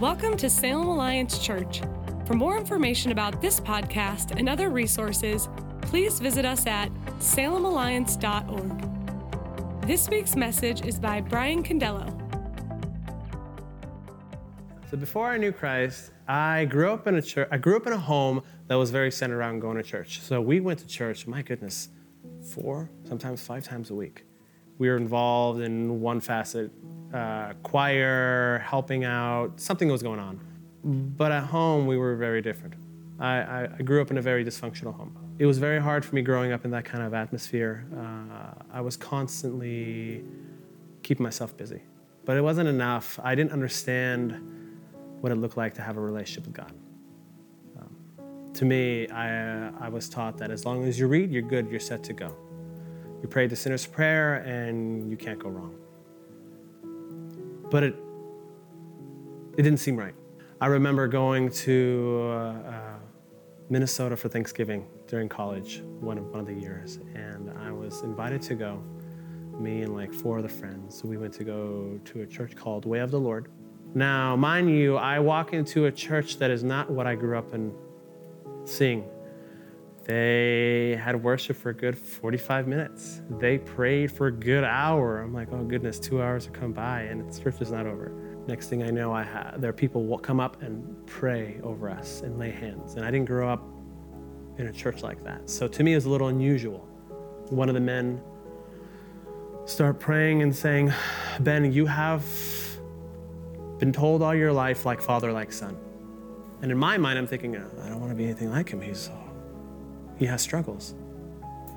Welcome to Salem Alliance Church. For more information about this podcast and other resources, please visit us at salemalliance.org. This week's message is by Brian Condello. So before I knew Christ, I grew up in a church. I grew up in a home that was very centered around going to church. So we went to church. My goodness, four, sometimes five times a week. We were involved in one facet, uh, choir, helping out. Something was going on. But at home, we were very different. I, I, grew up in a very dysfunctional home. It was very hard for me growing up in that kind of atmosphere. Uh, I was constantly keeping myself busy, but it wasn't enough. I didn't understand what it looked like to have a relationship with God. Um, to me, I, I was taught that as long as you read, you're good, you're set to go. You pray the sinner's prayer and you can't go wrong. But it, it didn't seem right. I remember going to uh, uh, Minnesota for Thanksgiving during college, one of, one of the years, and I was invited to go, me and like four other friends. So we went to go to a church called Way of the Lord now, mind you, I walk into a church that is not what I grew up in seeing. They had worship for a good 45 minutes. They prayed for a good hour. I'm like, oh goodness, two hours have come by and the church is not over. Next thing I know, I have, there are people will come up and pray over us and lay hands. And I didn't grow up in a church like that. So to me, it was a little unusual. One of the men start praying and saying, Ben, you have been told all your life like father, like son. And in my mind, I'm thinking, oh, I don't want to be anything like him. He's he has struggles.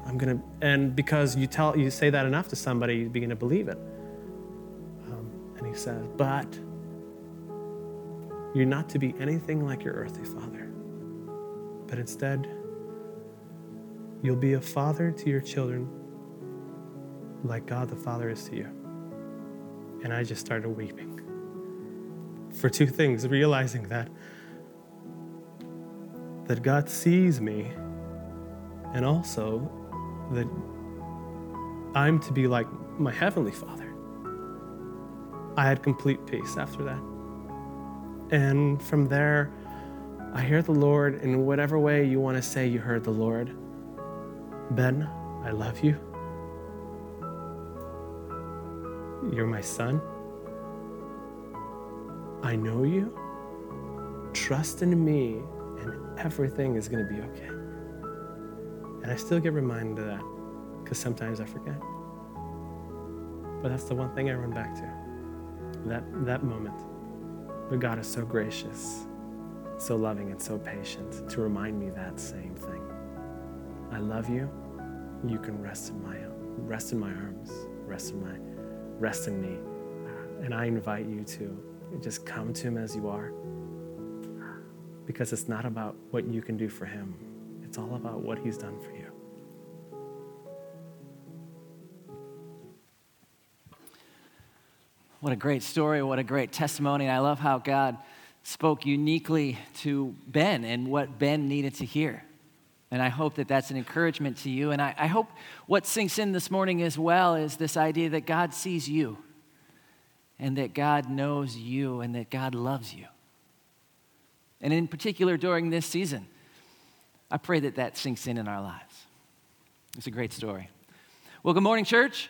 I'm gonna, and because you tell you say that enough to somebody, you begin to believe it. Um, and he says, but you're not to be anything like your earthly father, but instead, you'll be a father to your children like God the Father is to you. And I just started weeping for two things realizing that that God sees me and also that I'm to be like my heavenly Father. I had complete peace after that. And from there, I hear the Lord in whatever way you want to say you heard the Lord. Ben, I love you. You're my son. I know you. Trust in me, and everything is going to be okay. And I still get reminded of that because sometimes I forget. But that's the one thing I run back to that, that moment. But God is so gracious, so loving, and so patient to remind me that same thing. I love you. You can rest in my rest in my arms, rest in my rest in me. Uh, and I invite you to just come to Him as you are. Because it's not about what you can do for Him, it's all about what He's done for you. What a great story. What a great testimony. I love how God spoke uniquely to Ben and what Ben needed to hear. And I hope that that's an encouragement to you. And I, I, hope what sinks in this morning as well is this idea that God sees you and that God knows you and that God loves you. And in particular, during this season, I pray that that sinks in in our lives. It's a great story. Well, good morning, church.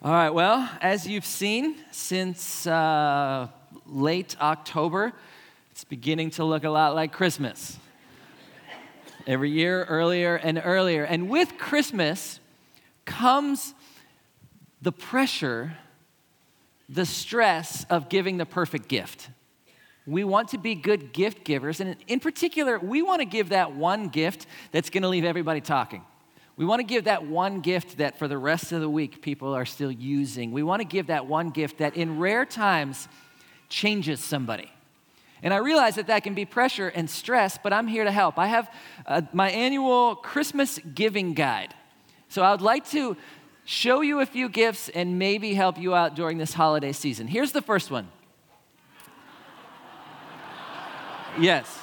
All right, well, as you've seen since uh, late October, it's beginning to look a lot like Christmas. Every year, earlier and earlier. And with Christmas comes the pressure the stress of giving the perfect gift. We want to be good gift givers, and in particular, we want to give that one gift that's going to leave everybody talking. We want to give that one gift that for the rest of the week people are still using. We want to give that one gift that in rare times changes somebody. And I realize that that can be pressure and stress, but I'm here to help. I have uh, my annual Christmas giving guide. So I would like to show you a few gifts, and maybe help you out during this holiday season. Here's the first one. Yes.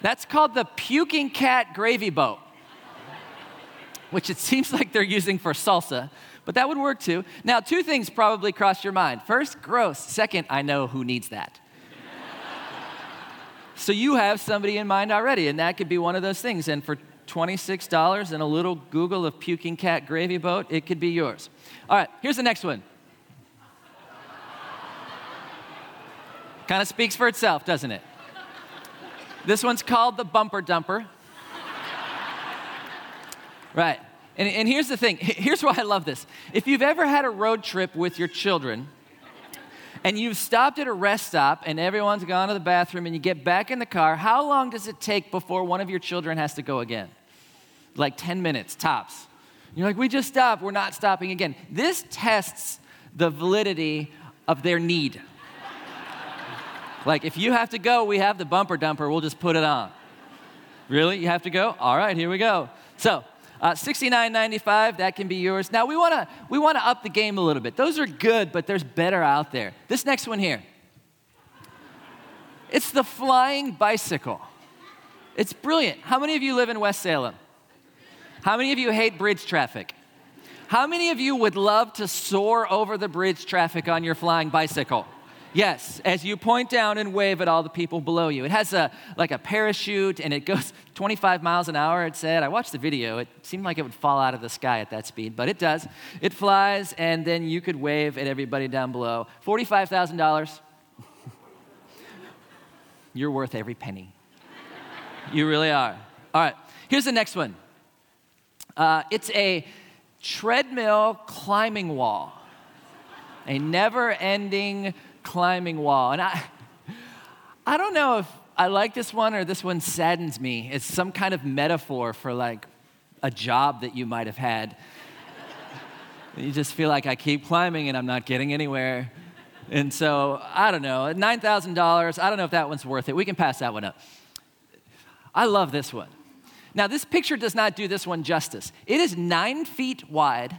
That's called the Puking Cat Gravy Boat, which it seems like they're using for salsa, but that would work too. Now, two things probably crossed your mind. First, gross. Second, I know who needs that. so you have somebody in mind already, and that could be one of those things. And for $26 and a little Google of puking cat gravy boat, it could be yours. All right, here's the next one. Kind of speaks for itself, doesn't it? This one's called the bumper dumper. right. And, and here's the thing here's why I love this. If you've ever had a road trip with your children, and you've stopped at a rest stop and everyone's gone to the bathroom and you get back in the car, how long does it take before one of your children has to go again? Like 10 minutes, tops. You're like, we just stopped, we're not stopping again. This tests the validity of their need. Like, if you have to go, we have the bumper dumper, we'll just put it on. Really? You have to go? All right, here we go. So, uh, $69.95, that can be yours. Now, we want to we wanna up the game a little bit. Those are good, but there's better out there. This next one here it's the flying bicycle. It's brilliant. How many of you live in West Salem? How many of you hate bridge traffic? How many of you would love to soar over the bridge traffic on your flying bicycle? Yes, as you point down and wave at all the people below you. It has a like a parachute and it goes 25 miles an hour, it said. I watched the video. It seemed like it would fall out of the sky at that speed, but it does. It flies and then you could wave at everybody down below. $45,000. You're worth every penny. You really are. All right, here's the next one. Uh, it's a treadmill climbing wall, a never ending climbing wall. And I, I don't know if I like this one or this one saddens me. It's some kind of metaphor for like a job that you might have had. you just feel like I keep climbing and I'm not getting anywhere. And so, I don't know, $9,000, I don't know if that one's worth it. We can pass that one up. I love this one. Now, this picture does not do this one justice. It is nine feet wide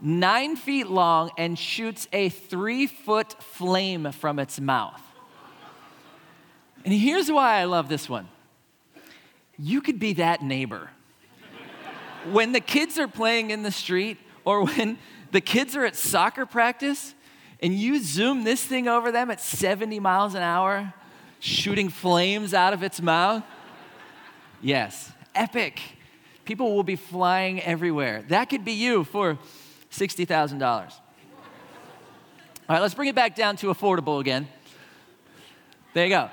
nine feet long and shoots a three foot flame from its mouth. And here's why I love this one you could be that neighbor. when the kids are playing in the street or when the kids are at soccer practice and you zoom this thing over them at 70 miles an hour, shooting flames out of its mouth. Yes, epic. People will be flying everywhere. That could be you for $60,000. All right, let's bring it back down to affordable again. There you go.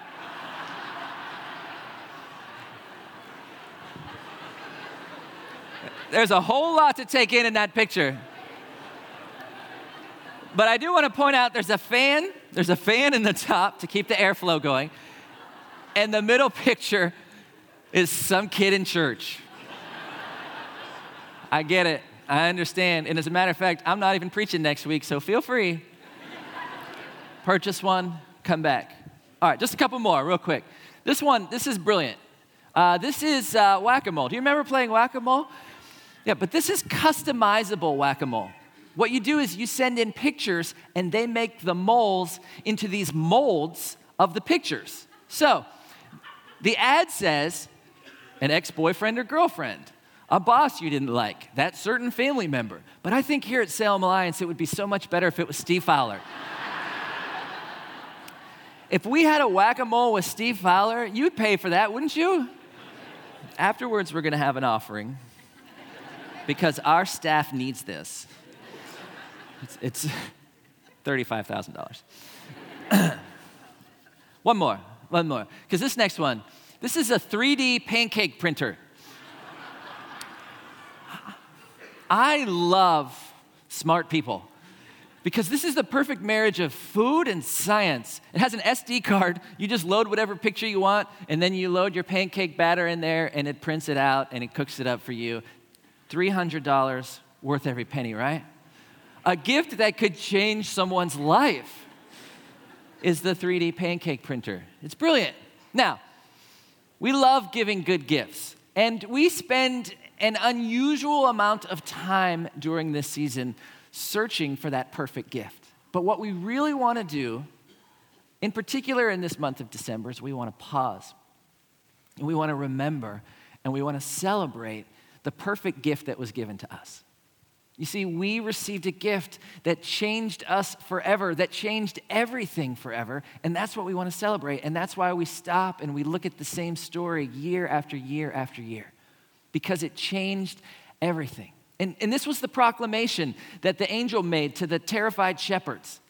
There's a whole lot to take in in that picture. But I do want to point out there's a fan, there's a fan in the top to keep the airflow going. And the middle picture is some kid in church. I get it. I understand. And as a matter of fact, I'm not even preaching next week, so feel free. Purchase one, come back. All right, just a couple more, real quick. This one, this is brilliant. Uh, this is uh, whack a mole. Do you remember playing whack a mole? Yeah, but this is customizable whack a mole. What you do is you send in pictures and they make the moles into these molds of the pictures. So the ad says an ex boyfriend or girlfriend a boss you didn't like, that certain family member. But I think here at Salem Alliance, it would be so much better if it was Steve Fowler. if we had a whack a mole with Steve Fowler, you'd pay for that, wouldn't you? Afterwards, we're going to have an offering because our staff needs this. It's, it's $35,000. one more, one more. Because this next one, this is a 3D pancake printer. I love smart people because this is the perfect marriage of food and science. It has an SD card. You just load whatever picture you want, and then you load your pancake batter in there, and it prints it out and it cooks it up for you. $300 worth every penny, right? A gift that could change someone's life is the 3D pancake printer. It's brilliant. Now, we love giving good gifts, and we spend an unusual amount of time during this season searching for that perfect gift. But what we really want to do, in particular in this month of December, is we want to pause and we want to remember and we want to celebrate the perfect gift that was given to us. You see, we received a gift that changed us forever, that changed everything forever, and that's what we want to celebrate. And that's why we stop and we look at the same story year after year after year, because it changed everything. And, and this was the proclamation that the angel made to the terrified shepherds.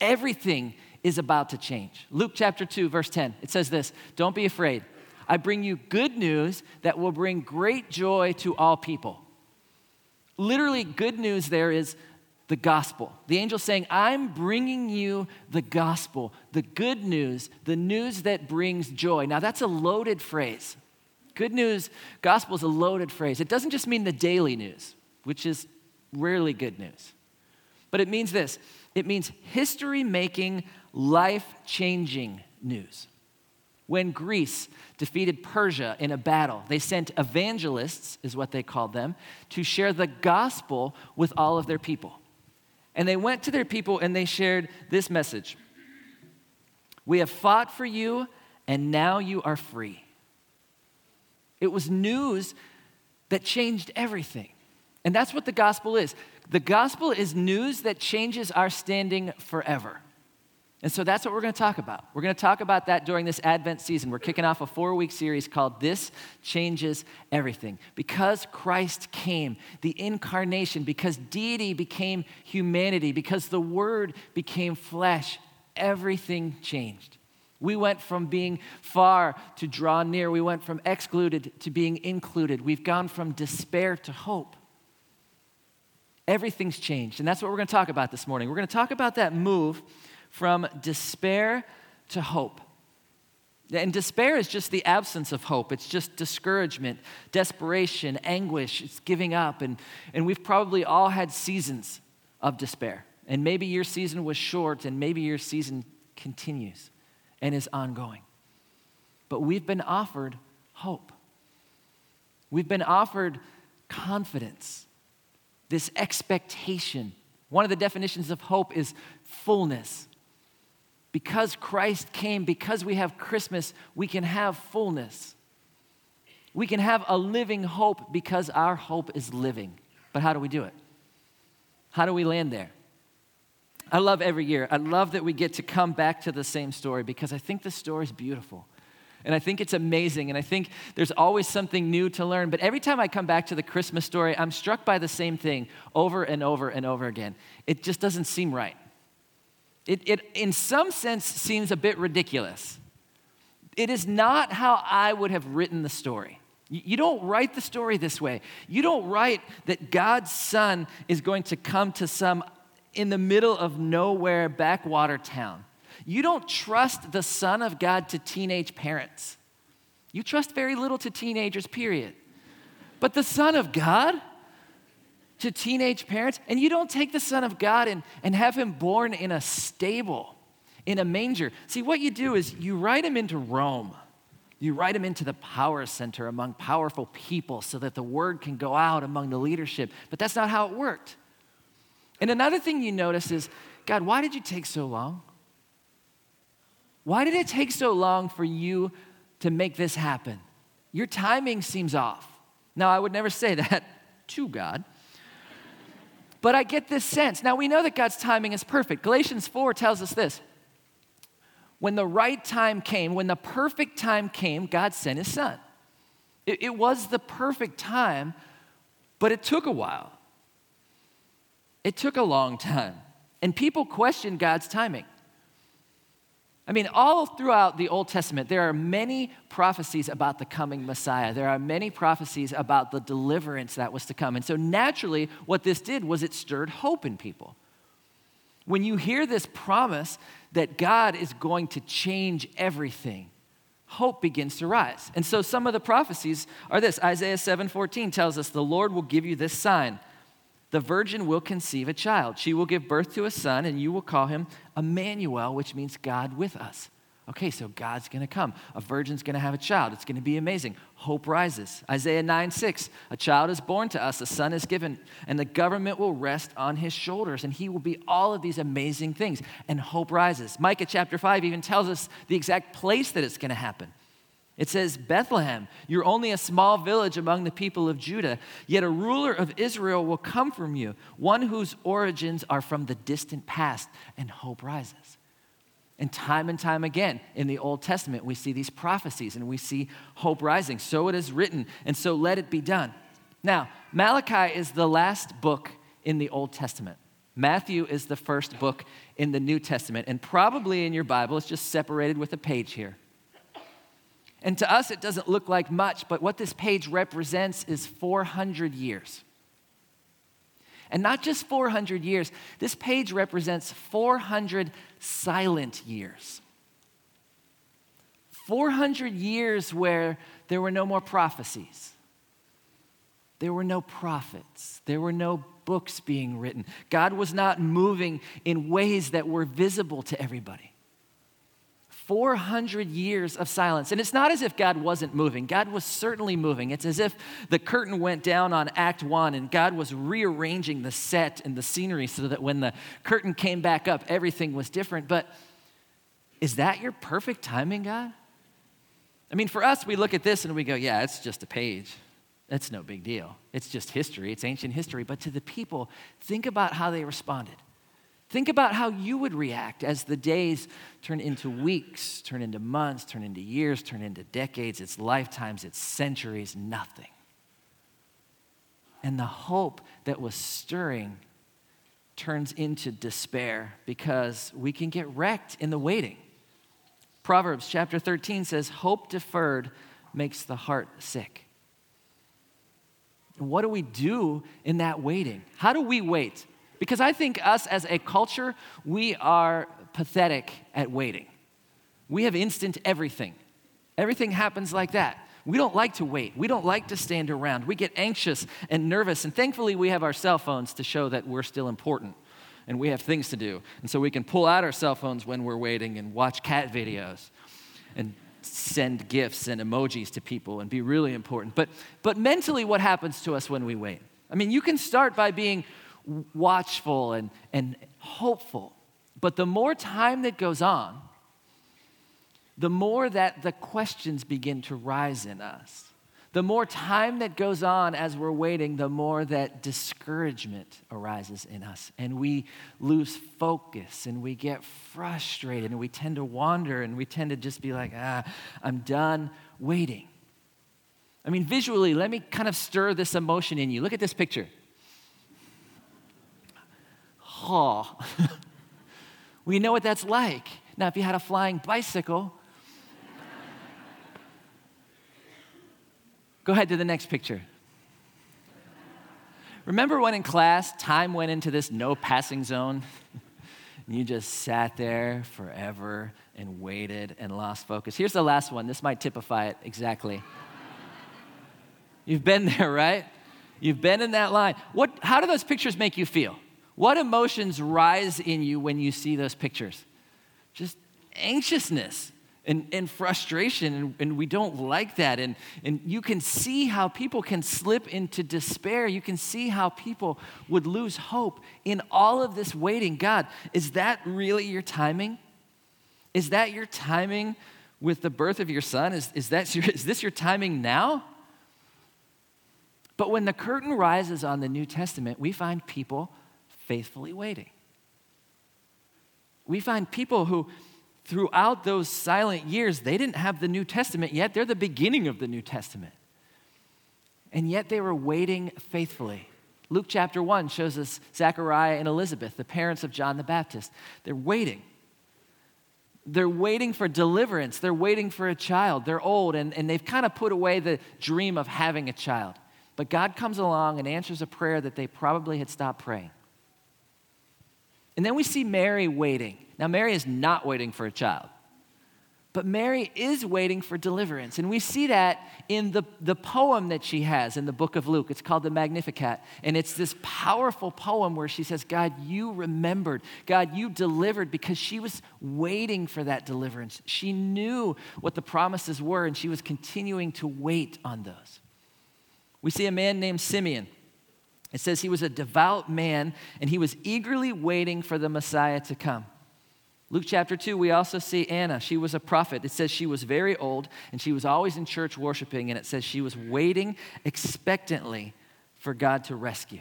Everything is about to change. Luke chapter 2, verse 10, it says this Don't be afraid. I bring you good news that will bring great joy to all people. Literally, good news there is the gospel. The angel saying, I'm bringing you the gospel, the good news, the news that brings joy. Now, that's a loaded phrase. Good news, gospel is a loaded phrase. It doesn't just mean the daily news, which is rarely good news, but it means this it means history making, life changing news. When Greece defeated Persia in a battle, they sent evangelists, is what they called them, to share the gospel with all of their people. And they went to their people and they shared this message We have fought for you, and now you are free. It was news that changed everything. And that's what the gospel is. The gospel is news that changes our standing forever. And so that's what we're going to talk about. We're going to talk about that during this Advent season. We're kicking off a four week series called This Changes Everything. Because Christ came, the incarnation, because deity became humanity, because the Word became flesh, everything changed. We went from being far to draw near. We went from excluded to being included. We've gone from despair to hope. Everything's changed. And that's what we're going to talk about this morning. We're going to talk about that move from despair to hope. And despair is just the absence of hope. It's just discouragement, desperation, anguish, it's giving up. And, and we've probably all had seasons of despair. And maybe your season was short, and maybe your season continues and is ongoing. But we've been offered hope. We've been offered confidence, this expectation. One of the definitions of hope is fullness. Because Christ came, because we have Christmas, we can have fullness. We can have a living hope because our hope is living. But how do we do it? How do we land there? I love every year. I love that we get to come back to the same story because I think the story is beautiful. And I think it's amazing. And I think there's always something new to learn. But every time I come back to the Christmas story, I'm struck by the same thing over and over and over again. It just doesn't seem right. It, it, in some sense, seems a bit ridiculous. It is not how I would have written the story. You don't write the story this way. You don't write that God's Son is going to come to some in the middle of nowhere backwater town. You don't trust the Son of God to teenage parents. You trust very little to teenagers, period. But the Son of God, to teenage parents, and you don't take the Son of God and, and have him born in a stable, in a manger. See, what you do is you write him into Rome. You write him into the power center among powerful people so that the word can go out among the leadership. But that's not how it worked. And another thing you notice is God, why did you take so long? Why did it take so long for you to make this happen? Your timing seems off. Now, I would never say that to God. But I get this sense. Now we know that God's timing is perfect. Galatians 4 tells us this. When the right time came, when the perfect time came, God sent his son. It, it was the perfect time, but it took a while. It took a long time. And people questioned God's timing. I mean, all throughout the Old Testament, there are many prophecies about the coming Messiah. There are many prophecies about the deliverance that was to come. And so, naturally, what this did was it stirred hope in people. When you hear this promise that God is going to change everything, hope begins to rise. And so, some of the prophecies are this Isaiah 7:14 tells us, The Lord will give you this sign the virgin will conceive a child. She will give birth to a son, and you will call him Emmanuel, which means God with us. Okay, so God's gonna come. A virgin's gonna have a child. It's gonna be amazing. Hope rises. Isaiah 9 6, a child is born to us, a son is given, and the government will rest on his shoulders, and he will be all of these amazing things. And hope rises. Micah chapter 5 even tells us the exact place that it's gonna happen. It says, Bethlehem, you're only a small village among the people of Judah, yet a ruler of Israel will come from you, one whose origins are from the distant past, and hope rises. And time and time again in the Old Testament, we see these prophecies and we see hope rising. So it is written, and so let it be done. Now, Malachi is the last book in the Old Testament. Matthew is the first book in the New Testament, and probably in your Bible, it's just separated with a page here. And to us, it doesn't look like much, but what this page represents is 400 years. And not just 400 years, this page represents 400 silent years. 400 years where there were no more prophecies, there were no prophets, there were no books being written. God was not moving in ways that were visible to everybody. 400 years of silence. And it's not as if God wasn't moving. God was certainly moving. It's as if the curtain went down on Act One and God was rearranging the set and the scenery so that when the curtain came back up, everything was different. But is that your perfect timing, God? I mean, for us, we look at this and we go, yeah, it's just a page. That's no big deal. It's just history, it's ancient history. But to the people, think about how they responded. Think about how you would react as the days turn into weeks, turn into months, turn into years, turn into decades, it's lifetimes, it's centuries, nothing. And the hope that was stirring turns into despair because we can get wrecked in the waiting. Proverbs chapter 13 says, Hope deferred makes the heart sick. What do we do in that waiting? How do we wait? Because I think us as a culture, we are pathetic at waiting. We have instant everything. Everything happens like that. We don't like to wait. We don't like to stand around. We get anxious and nervous. And thankfully, we have our cell phones to show that we're still important and we have things to do. And so we can pull out our cell phones when we're waiting and watch cat videos and send gifts and emojis to people and be really important. But, but mentally, what happens to us when we wait? I mean, you can start by being watchful and, and hopeful. But the more time that goes on, the more that the questions begin to rise in us. The more time that goes on as we're waiting, the more that discouragement arises in us. And we lose focus and we get frustrated and we tend to wander and we tend to just be like, ah, I'm done waiting. I mean, visually, let me kind of stir this emotion in you. Look at this picture. We know what that's like. Now, if you had a flying bicycle, go ahead to the next picture. Remember when in class time went into this no passing zone? you just sat there forever and waited and lost focus. Here's the last one. This might typify it exactly. You've been there, right? You've been in that line. What, how do those pictures make you feel? What emotions rise in you when you see those pictures? Just anxiousness and, and frustration, and, and, we don't like that. And, and you can see how people can slip into despair. You can see how people would lose hope in all of this waiting. God, is that really your timing? Is that your timing with the birth of your son? Is, is, that your, is this your timing now? But when the curtain rises on the New Testament, we find people faithfully waiting. We find people who, throughout those silent years, they didn't have the New Testament yet. They're the beginning of the New Testament. And yet they were waiting faithfully. Luke chapter 1 shows us Zechariah and Elizabeth, the parents of John the Baptist. They're waiting. They're waiting for deliverance. They're waiting for a child. They're old and, and they've kind of put away the dream of having a child. But God comes along and answers a prayer that they probably had stopped praying. And then we see Mary waiting. Now, Mary is not waiting for a child, but Mary is waiting for deliverance. And we see that in the, the poem that she has in the book of Luke. It's called the Magnificat. And it's this powerful poem where she says, God, you remembered. God, you delivered because she was waiting for that deliverance. She knew what the promises were, and she was continuing to wait on those. We see a man named Simeon. It says he was a devout man and he was eagerly waiting for the Messiah to come. Luke chapter 2, we also see Anna. She was a prophet. It says she was very old and she was always in church worshiping, and it says she was waiting expectantly for God to rescue.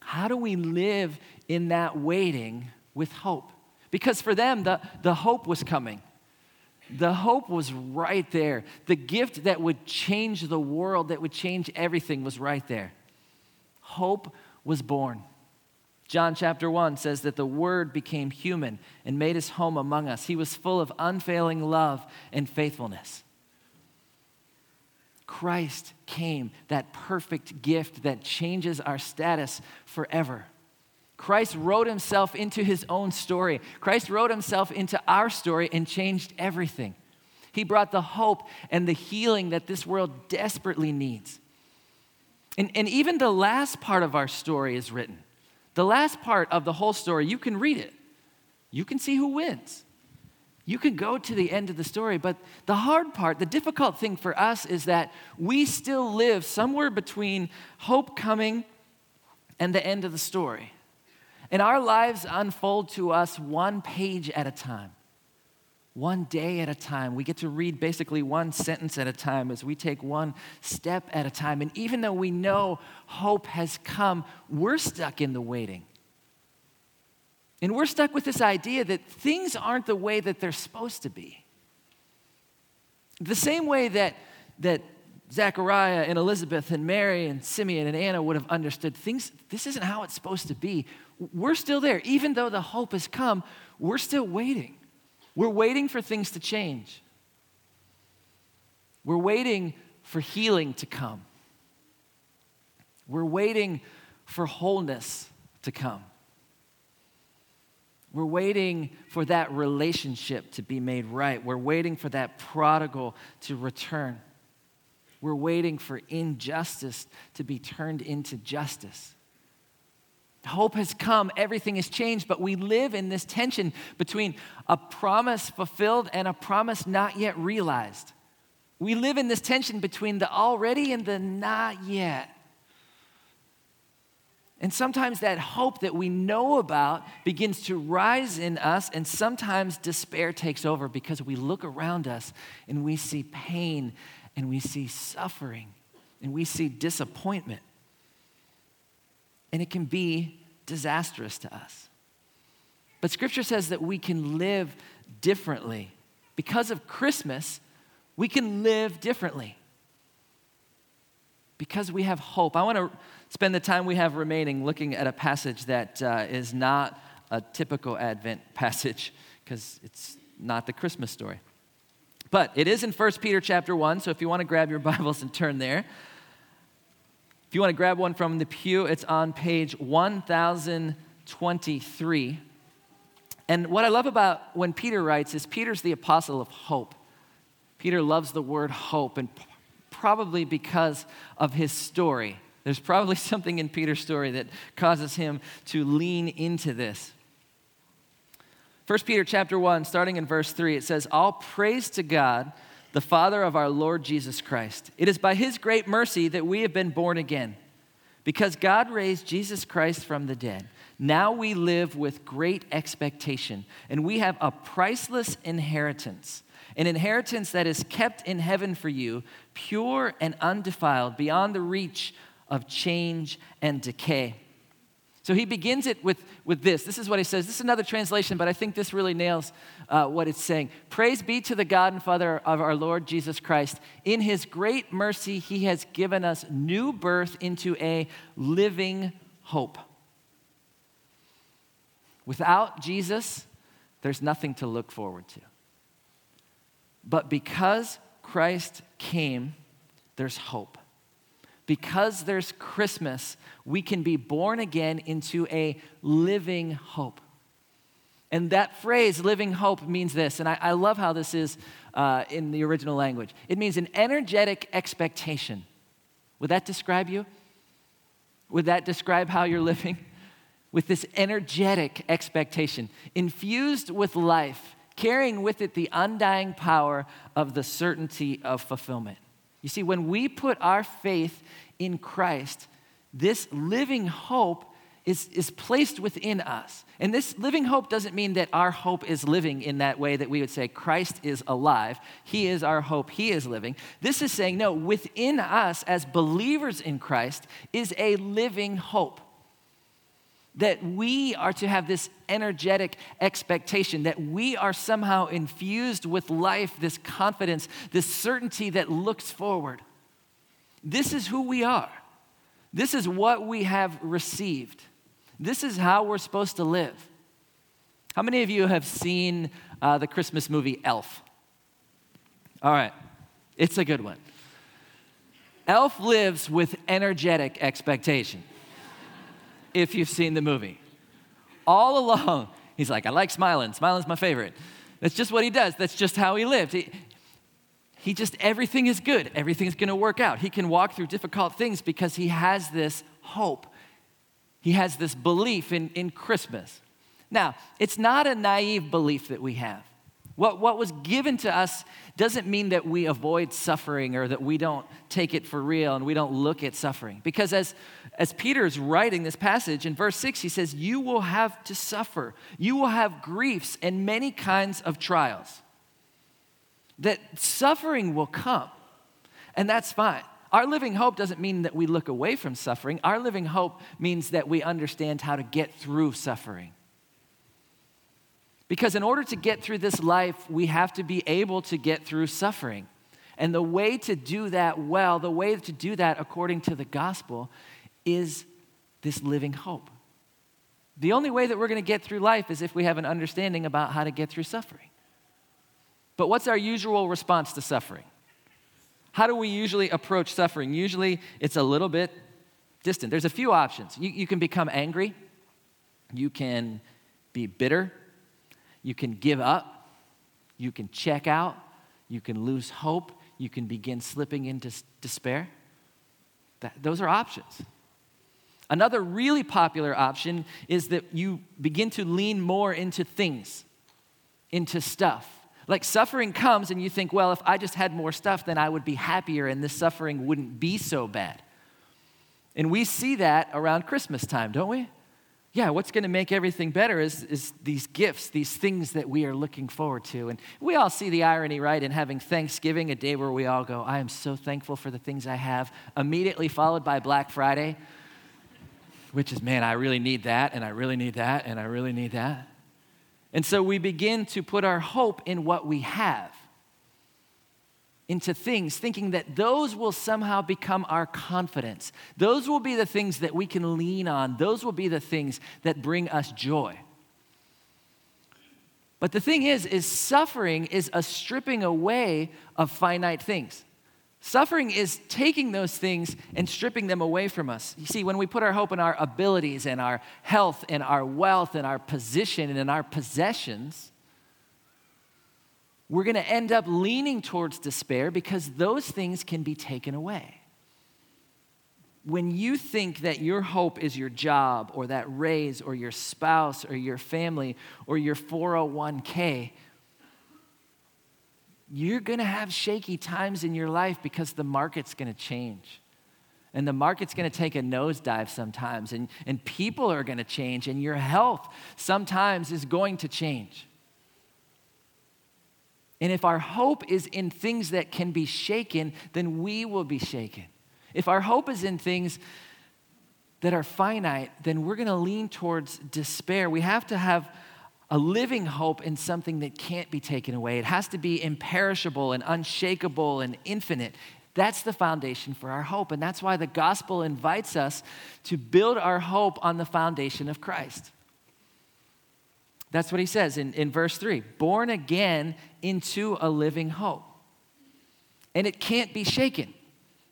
How do we live in that waiting with hope? Because for them, the, the hope was coming. The hope was right there. The gift that would change the world, that would change everything, was right there. Hope was born. John chapter 1 says that the Word became human and made his home among us. He was full of unfailing love and faithfulness. Christ came, that perfect gift that changes our status forever. Christ wrote himself into his own story. Christ wrote himself into our story and changed everything. He brought the hope and the healing that this world desperately needs. And, and even the last part of our story is written. The last part of the whole story, you can read it. You can see who wins. You can go to the end of the story, but the hard part, the difficult thing for us is that we still live somewhere between hope coming and the end of the story. And our lives unfold to us one page at a time, one day at a time. We get to read basically one sentence at a time as we take one step at a time. And even though we know hope has come, we're stuck in the waiting. And we're stuck with this idea that things aren't the way that they're supposed to be. The same way that, that Zechariah and Elizabeth and Mary and Simeon and Anna would have understood things, this isn't how it's supposed to be. We're still there. Even though the hope has come, we're still waiting. We're waiting for things to change. We're waiting for healing to come. We're waiting for wholeness to come. We're waiting for that relationship to be made right. We're waiting for that prodigal to return. We're waiting for injustice to be turned into justice. Hope has come, everything has changed, but we live in this tension between a promise fulfilled and a promise not yet realized. We live in this tension between the already and the not yet. And sometimes that hope that we know about begins to rise in us, and sometimes despair takes over because we look around us and we see pain and we see suffering and we see disappointment. And it can be disastrous to us. But scripture says that we can live differently. Because of Christmas, we can live differently. Because we have hope. I want to spend the time we have remaining looking at a passage that uh, is not a typical Advent passage because it's not the Christmas story. But it is in 1 Peter chapter 1, so if you want to grab your Bibles and turn there. If you want to grab one from the pew, it's on page 1023. And what I love about when Peter writes is Peter's the apostle of hope. Peter loves the word hope, and probably because of his story. There's probably something in Peter's story that causes him to lean into this. 1 Peter chapter 1, starting in verse 3, it says, All praise to God, the Father of our Lord Jesus Christ. It is by his great mercy that we have been born again. Because God raised Jesus Christ from the dead, now we live with great expectation, and we have a priceless inheritance an inheritance that is kept in heaven for you, pure and undefiled, beyond the reach of change and decay. So he begins it with, with this. This is what he says. This is another translation, but I think this really nails uh, what it's saying. Praise be to the God and Father of our Lord Jesus Christ. In his great mercy, he has given us new birth into a living hope. Without Jesus, there's nothing to look forward to. But because Christ came, there's hope because there's Christmas, we can be born again into a living hope. And that phrase, living hope, means this. And I, I love how this is uh, in the original language. It means an energetic expectation. Would that describe you? Would that describe how you're living? With this energetic expectation, infused with life, carrying with it the undying power of the certainty of fulfillment. You see, when we put our faith in Christ, this living hope is, is placed within us. And this living hope doesn't mean that our hope is living in that way that we would say Christ is alive. He is our hope. He is living. This is saying, no, within us as believers in Christ is a living hope. That we are to have this energetic expectation, that we are somehow infused with life, this confidence, this certainty that looks forward. This is who we are. This is what we have received. This is how we're supposed to live. How many of you have seen uh, the Christmas movie Elf? All right, it's a good one. Elf lives with energetic expectation, if you've seen the movie. All along, he's like, I like smiling. Smiling's my favorite. That's just what he does. That's just how he lived. He, he just, everything is good. Everything's gonna work out. He can walk through difficult things because he has this hope he has this belief in, in Christmas. Now, it's not a naive belief that we have. What, what was given to us doesn't mean that we avoid suffering or that we don't take it for real and we don't look at suffering. Because as, as Peter's writing this passage in verse 6, he says, You will have to suffer, you will have griefs and many kinds of trials. That suffering will come, and that's fine. Our living hope doesn't mean that we look away from suffering. Our living hope means that we understand how to get through suffering. Because in order to get through this life, we have to be able to get through suffering. And the way to do that well, the way to do that according to the gospel, is this living hope. The only way that we're going to get through life is if we have an understanding about how to get through suffering. But what's our usual response to suffering? How do we usually approach suffering? Usually it's a little bit distant. There's a few options. You, you can become angry, you can be bitter, you can give up, you can check out, you can lose hope, you can begin slipping into despair. That, those are options. Another really popular option is that you begin to lean more into things, into stuff. Like suffering comes and you think, well, if I just had more stuff, then I would be happier and this suffering wouldn't be so bad. And we see that around Christmas time, don't we? Yeah, what's going to make everything better is, is these gifts, these things that we are looking forward to. And we all see the irony, right, in having Thanksgiving, a day where we all go, I am so thankful for the things I have, immediately followed by Black Friday, which is, man, I really need that, and I really need that, and I really need that. And so we begin to put our hope in what we have, into things, thinking that those will somehow become our confidence. Those will be the things that we can lean on, those will be the things that bring us joy. But the thing is, is suffering is a stripping away of finite things. Suffering is taking those things and stripping them away from us. You see, when we put our hope in our abilities and our health and our wealth and our position and in our possessions, we're going to end up leaning towards despair because those things can be taken away. When you think that your hope is your job or that raise or your spouse or your family or your 401k, you're going to have shaky times in your life because the market's going to change. And the market's going to take a nosedive sometimes, and, and people are going to change, and your health sometimes is going to change. And if our hope is in things that can be shaken, then we will be shaken. If our hope is in things that are finite, then we're going to lean towards despair. We have to have a living hope in something that can't be taken away. It has to be imperishable and unshakable and infinite. That's the foundation for our hope. And that's why the gospel invites us to build our hope on the foundation of Christ. That's what he says in, in verse 3 born again into a living hope. And it can't be shaken.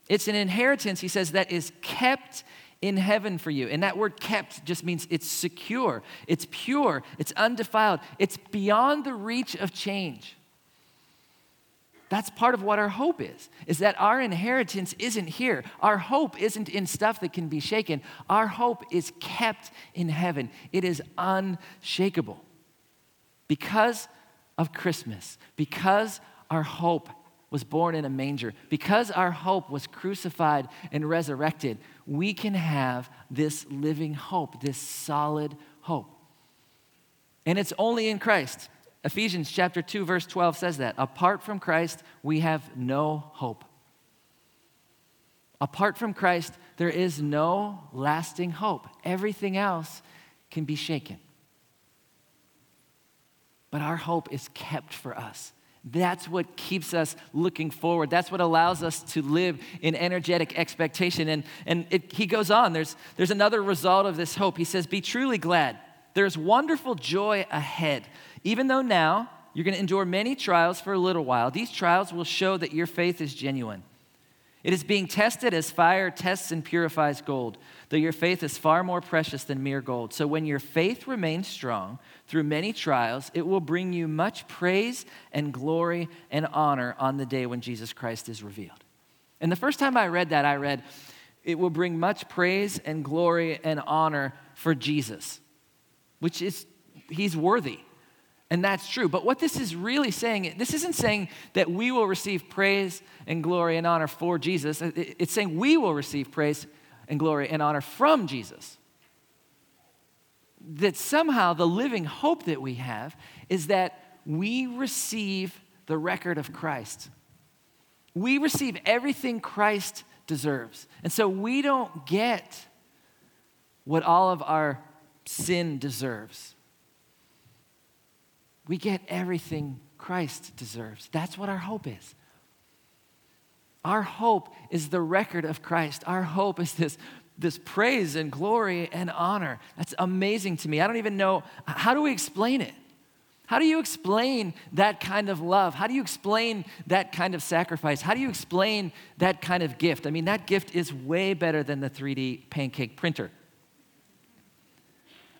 It's an inheritance, he says, that is kept in heaven for you. And that word kept just means it's secure, it's pure, it's undefiled, it's beyond the reach of change. That's part of what our hope is, is that our inheritance isn't here. Our hope isn't in stuff that can be shaken. Our hope is kept in heaven. It is unshakable. Because of Christmas, because our hope was born in a manger, because our hope was crucified and resurrected, we can have this living hope, this solid hope. And it's only in Christ. Ephesians chapter 2 verse 12 says that. Apart from Christ, we have no hope. Apart from Christ, there is no lasting hope. Everything else can be shaken. But our hope is kept for us. That's what keeps us looking forward. That's what allows us to live in energetic expectation. And, and it, he goes on, there's, there's another result of this hope. He says, Be truly glad. There's wonderful joy ahead. Even though now you're going to endure many trials for a little while, these trials will show that your faith is genuine. It is being tested as fire tests and purifies gold, though your faith is far more precious than mere gold. So when your faith remains strong through many trials, it will bring you much praise and glory and honor on the day when Jesus Christ is revealed. And the first time I read that, I read, it will bring much praise and glory and honor for Jesus, which is, he's worthy. And that's true. But what this is really saying, this isn't saying that we will receive praise and glory and honor for Jesus. It's saying we will receive praise and glory and honor from Jesus. That somehow the living hope that we have is that we receive the record of Christ. We receive everything Christ deserves. And so we don't get what all of our sin deserves we get everything Christ deserves. That's what our hope is. Our hope is the record of Christ. Our hope is this, this praise and glory and honor. That's amazing to me. I don't even know how do we explain it? How do you explain that kind of love? How do you explain that kind of sacrifice? How do you explain that kind of gift? I mean, that gift is way better than the 3D pancake printer.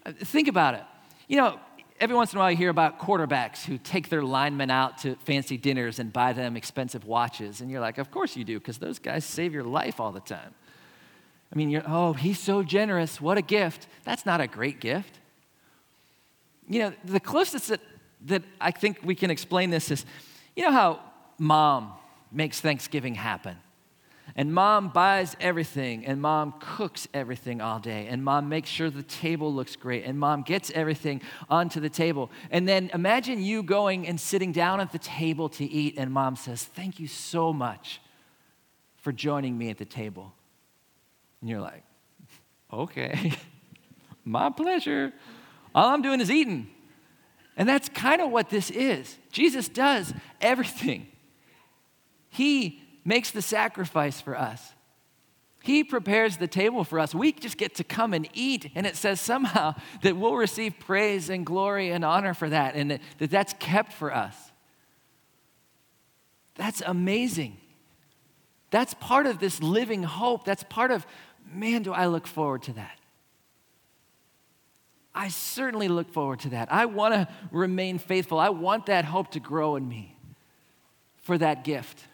Uh, think about it. You know, every once in a while you hear about quarterbacks who take their linemen out to fancy dinners and buy them expensive watches. And you're like, of course you do, because those guys save your life all the time. I mean, you're, oh, he's so generous. What a gift. That's not a great gift. You know, the closest that, that I think we can explain this is you know how mom makes Thanksgiving happen? And mom buys everything, and mom cooks everything all day, and mom makes sure the table looks great, and mom gets everything onto the table. And then imagine you going and sitting down at the table to eat, and mom says, Thank you so much for joining me at the table. And you're like, Okay, my pleasure. All I'm doing is eating. And that's kind of what this is. Jesus does everything. He makes the sacrifice for us. He prepares the table for us. We just get to come and eat. And it says somehow that we'll receive praise and glory and honor for that, and that, that that's kept for us. That's amazing. That's part of this living hope. That's part of, man, do I look forward to that. I certainly look forward to that. I want to remain faithful. I want that hope to grow in me for that gift.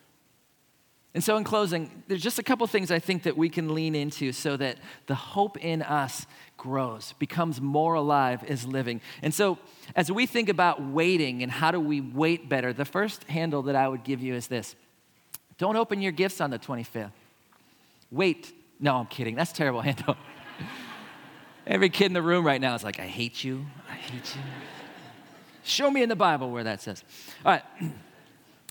And so, in closing, there's just a couple things I think that we can lean into so that the hope in us grows, becomes more alive is living. And so, as we think about waiting and how do we wait better, the first handle that I would give you is this don't open your gifts on the 25th. Wait. No, I'm kidding. That's terrible handle. Every kid in the room right now is like, I hate you. I hate you. Show me in the Bible where that says. All right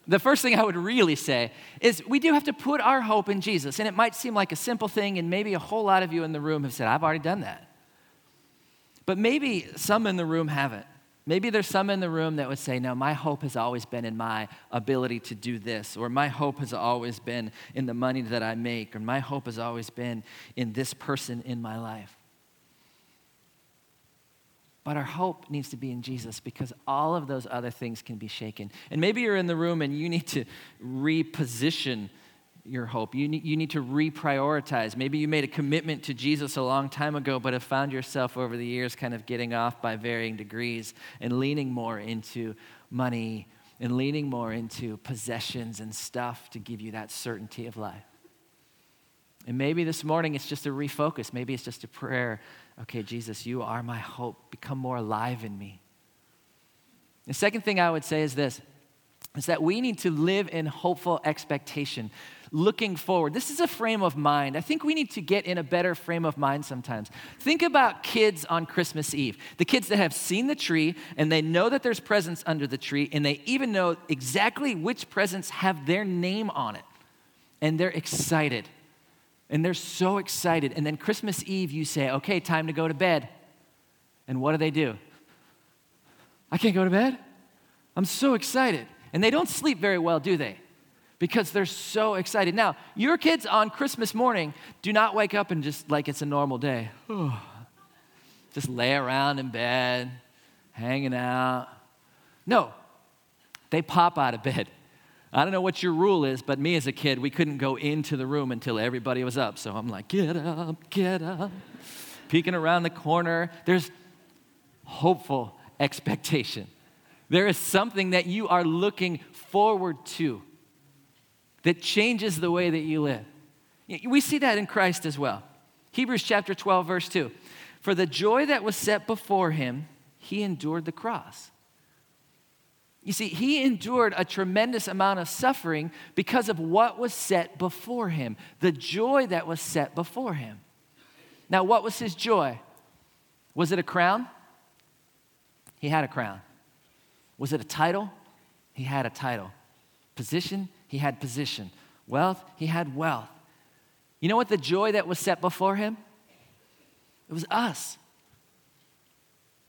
the first thing I would really say is we do have to put our hope in Jesus. And it might seem like a simple thing, and maybe a whole lot of you in the room have said, I've already done that. But maybe some in the room haven't. Maybe there's some in the room that would say, No, my hope has always been in my ability to do this, or my hope has always been in the money that I make, or my hope has always been in this person in my life. But our hope needs to be in Jesus because all of those other things can be shaken. And maybe you're in the room and you need to reposition your hope. You need, you need to reprioritize. Maybe you made a commitment to Jesus a long time ago, but have found yourself over the years kind of getting off by varying degrees and leaning more into money and leaning more into possessions and stuff to give you that certainty of life. And maybe this morning it's just a refocus. Maybe it's just a prayer okay, Jesus, you are my hope. Become more alive in me. The second thing I would say is this is that we need to live in hopeful expectation, looking forward. This is a frame of mind. I think we need to get in a better frame of mind sometimes. Think about kids on Christmas Eve the kids that have seen the tree and they know that there's presents under the tree, and they even know exactly which presents have their name on it. And they're excited. And they're so excited. And then Christmas Eve, you say, okay, time to go to bed. And what do they do? I can't go to bed? I'm so excited. And they don't sleep very well, do they? Because they're so excited. Now, your kids on Christmas morning do not wake up and just like it's a normal day. just lay around in bed, hanging out. No, they pop out of bed. I don't know what your rule is, but me as a kid, we couldn't go into the room until everybody was up. So I'm like, get up, get up, peeking around the corner. There's hopeful expectation. There is something that you are looking forward to that changes the way that you live. We see that in Christ as well. Hebrews chapter 12, verse 2. For the joy that was set before him, he endured the cross. You see, he endured a tremendous amount of suffering because of what was set before him, the joy that was set before him. Now, what was his joy? Was it a crown? He had a crown. Was it a title? He had a title. Position? He had position. Wealth? He had wealth. You know what the joy that was set before him? It was us.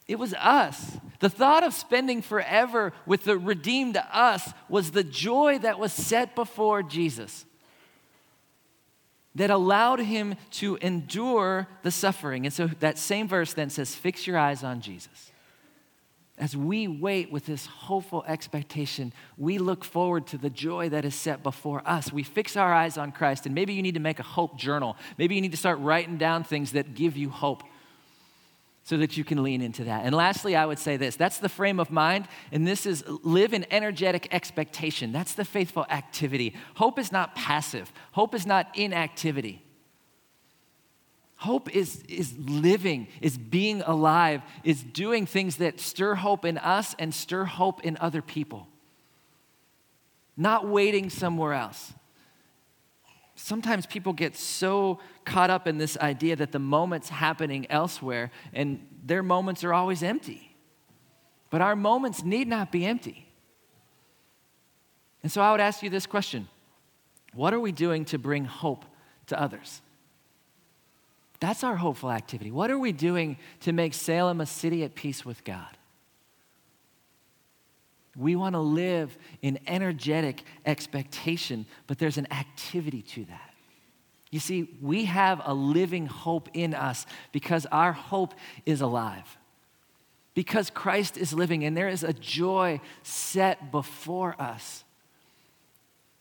It was us. The thought of spending forever with the redeemed us was the joy that was set before Jesus that allowed him to endure the suffering. And so that same verse then says, Fix your eyes on Jesus as we wait with this hopeful expectation, we look forward to the joy that is set before us. We fix our eyes on Christ, and maybe you need to make a hope journal. Maybe you need to start writing down things that give you hope so that you can lean into that. And lastly, I would say this that's the frame of mind, and this is live in energetic expectation. That's the faithful activity. Hope is not passive, hope is not inactivity. Hope is, is living, is being alive, is doing things that stir hope in us and stir hope in other people. Not waiting somewhere else. Sometimes people get so caught up in this idea that the moment's happening elsewhere and their moments are always empty. But our moments need not be empty. And so I would ask you this question What are we doing to bring hope to others? That's our hopeful activity. What are we doing to make Salem a city at peace with God? We want to live in energetic expectation, but there's an activity to that. You see, we have a living hope in us because our hope is alive. Because Christ is living and there is a joy set before us.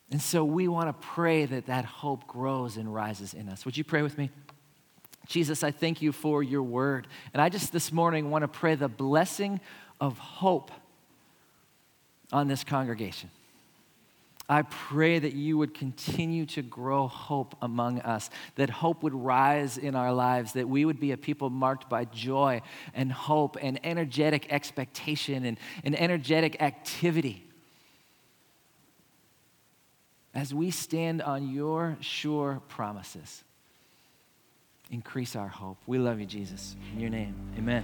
And so we want to pray that that hope grows and rises in us. Would you pray with me? Jesus, I thank you for your word. And I just this morning want to pray the blessing of hope on this congregation. I pray that you would continue to grow hope among us, that hope would rise in our lives, that we would be a people marked by joy and hope and energetic expectation and, and energetic activity. As we stand on your sure promises increase our hope. We love you, Jesus. In your name, amen.